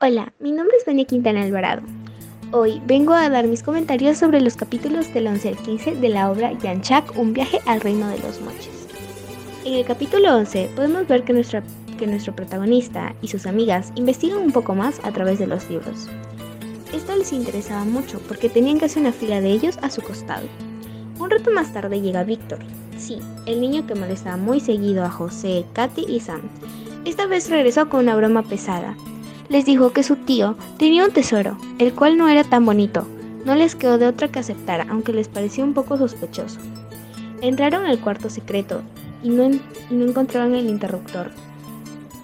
Hola, mi nombre es Vania Quintana Alvarado. Hoy vengo a dar mis comentarios sobre los capítulos del 11 al 15 de la obra Yanchak, un viaje al reino de los moches. En el capítulo 11 podemos ver que, que nuestro protagonista y sus amigas investigan un poco más a través de los libros. Esto les interesaba mucho porque tenían hacer una fila de ellos a su costado. Un rato más tarde llega Víctor, sí, el niño que molestaba muy seguido a José, Katy y Sam. Esta vez regresó con una broma pesada, les dijo que su tío tenía un tesoro, el cual no era tan bonito. No les quedó de otra que aceptar, aunque les pareció un poco sospechoso. Entraron al cuarto secreto y no, encontraron el interruptor.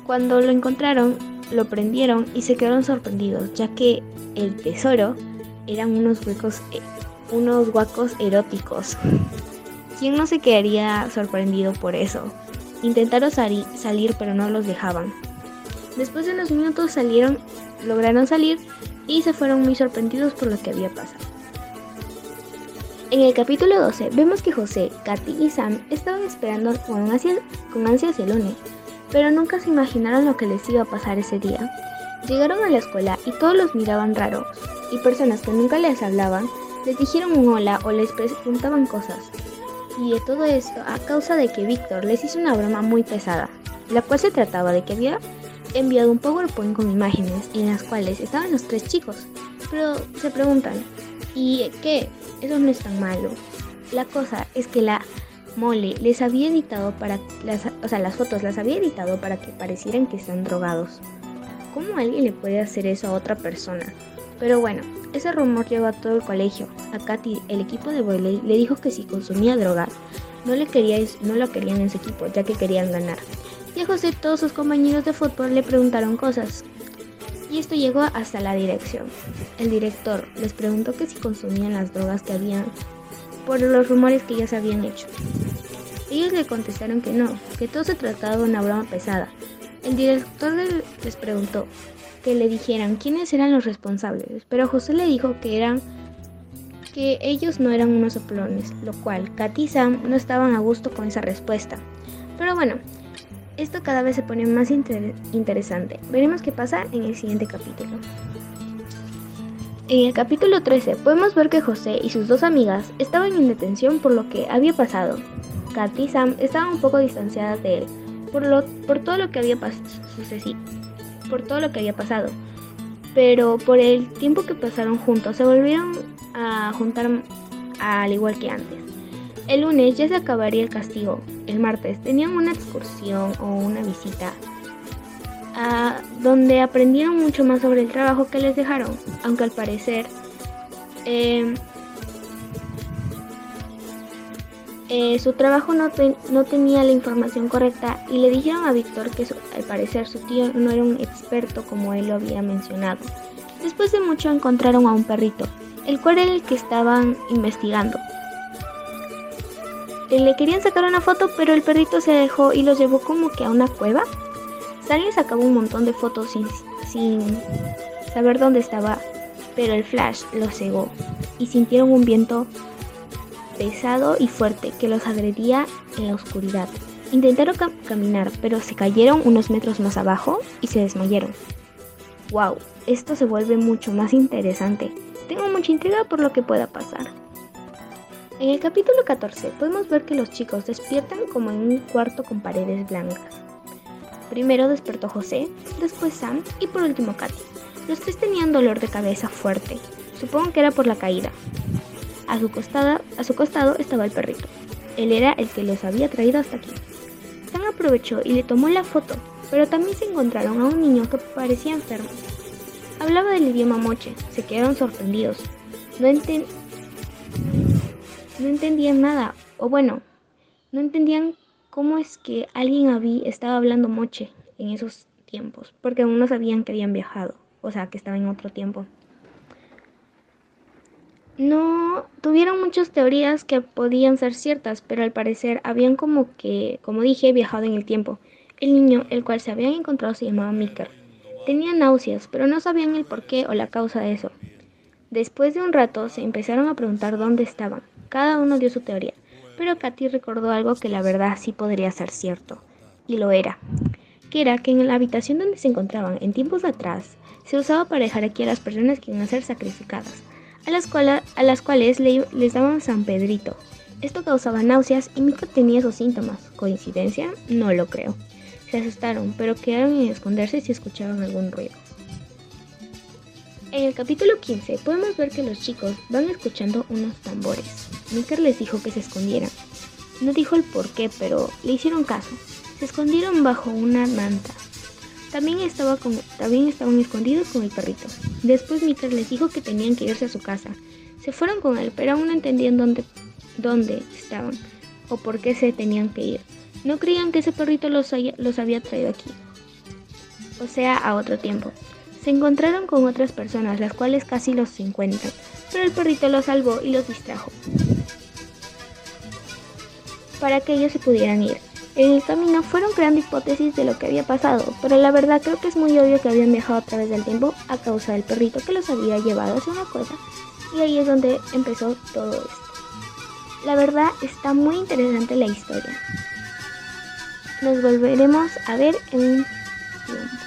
Cuando lo encontraron, lo prendieron y se quedaron sorprendidos, ya que el tesoro eran unos huecos, eh, unos huacos eróticos. ¿Quién no se quedaría sorprendido por eso? Intentaron salir, pero no los dejaban. Después de unos minutos salieron, lograron salir y se fueron muy sorprendidos por lo que había pasado. En el capítulo 12 vemos que José, Katy y Sam estaban esperando con ansias, con el lunes, pero nunca se imaginaron lo que les iba a pasar ese día. Llegaron a la escuela y todos los miraban raros, y personas que nunca les hablaban les dijeron un hola o les preguntaban cosas. Y de todo esto a causa de que Víctor les hizo una broma muy pesada, la cual se trataba de que había enviado un PowerPoint con imágenes en las cuales estaban los tres chicos. Pero se preguntan, ¿y qué? Eso no es tan malo. La cosa es que la mole les había editado para las, o sea, las fotos las había editado para que parecieran que están drogados. ¿Cómo alguien le puede hacer eso a otra persona? Pero bueno, ese rumor llegó a todo el colegio. A Katy, el equipo de Boyle le dijo que si consumía drogas, no, le quería, no lo querían en su equipo, ya que querían ganar y a José todos sus compañeros de fútbol le preguntaron cosas. Y esto llegó hasta la dirección. El director les preguntó que si consumían las drogas que habían por los rumores que ya se habían hecho. Ellos le contestaron que no, que todo se trataba de una broma pesada. El director les preguntó que le dijeran quiénes eran los responsables, pero José le dijo que eran que ellos no eran unos soplones, lo cual Katy y Sam no estaban a gusto con esa respuesta. Pero bueno, esto cada vez se pone más interesante. Veremos qué pasa en el siguiente capítulo. En el capítulo 13 podemos ver que José y sus dos amigas estaban en detención por lo que había pasado. Katy y Sam estaban un poco distanciadas de él por, lo, por todo lo que había por todo lo que había pasado. Pero por el tiempo que pasaron juntos se volvieron a juntar al igual que antes. El lunes ya se acabaría el castigo. El martes tenían una excursión o una visita donde aprendieron mucho más sobre el trabajo que les dejaron, aunque al parecer em, eh, su trabajo no, no, tenía la información correcta y le dijeron a Víctor que al parecer su tío no era un experto como él lo había mencionado. Después de mucho encontraron a un perrito, el cual era el que estaban investigando. Eh, le querían sacar una foto, pero el perrito se dejó y los llevó como que a una cueva. Stanley sacaba un montón de fotos sin, sin saber dónde estaba, pero el flash los cegó y sintieron un viento pesado y fuerte que los agredía en la oscuridad. Intentaron caminar, pero se cayeron unos metros más abajo y se desmayaron. ¡Wow! Esto se vuelve mucho más interesante. Tengo mucha intriga por lo que pueda pasar. En el capítulo 14 podemos ver que los chicos despiertan como en un cuarto con paredes blancas. Primero despertó José, después Sam y por último Katy. Los tres tenían dolor de cabeza fuerte. Supongo que era por la caída. A su, costado, estaba el perrito. Él era el que los había traído hasta aquí. Sam aprovechó y le tomó la foto, pero también se encontraron a un niño que parecía enfermo. Hablaba del idioma moche, se quedaron sorprendidos. No, enten no entendían nada, o bueno, no entendían cómo es que alguien había, estaba hablando moche en esos tiempos, porque aún no sabían que habían viajado, o sea, que estaba en otro tiempo. No tuvieron muchas teorías que podían ser ciertas, pero al parecer habían como que, como dije, viajado en el tiempo. El niño, el cual se habían encontrado, se llamaba Miker. Tenía náuseas, pero no sabían el porqué o la causa de eso. Después de un rato se empezaron a preguntar dónde estaban. Cada uno dio su teoría, pero Katy recordó algo que la verdad sí podría ser cierto, y lo era, que era que en la habitación donde se encontraban en tiempos atrás se usaba para dejar aquí a las personas que iban a ser sacrificadas, a las, cuales les daban San Pedrito. Esto causaba náuseas y Mika tenía esos síntomas. ¿Coincidencia? No lo creo. Se asustaron, pero quedaron en esconderse si escuchaban algún ruido. En el capítulo 15 podemos ver que los chicos van escuchando unos tambores. Mika les dijo que se escondieran. No dijo el por qué, pero le hicieron caso. Se escondieron bajo una manta. También, estaba con, también estaban escondidos con el perrito. Después Mika les dijo que tenían que irse a su casa. Se fueron con él, pero aún no entendían dónde, dónde estaban o por qué se tenían que ir. No creían que ese perrito los, los había traído aquí. O sea, a otro tiempo. Se encontraron con otras personas, las cuales casi los encuentran, pero el perrito los salvó y los distrajo para que ellos se pudieran ir. En el camino fueron creando hipótesis de lo que había pasado, pero la verdad creo que es muy obvio que habían viajado a través del tiempo a causa del perrito que los había llevado hacia una cueva y ahí es donde empezó todo esto. La verdad está muy interesante la historia. Nos volveremos a ver en un tiempo.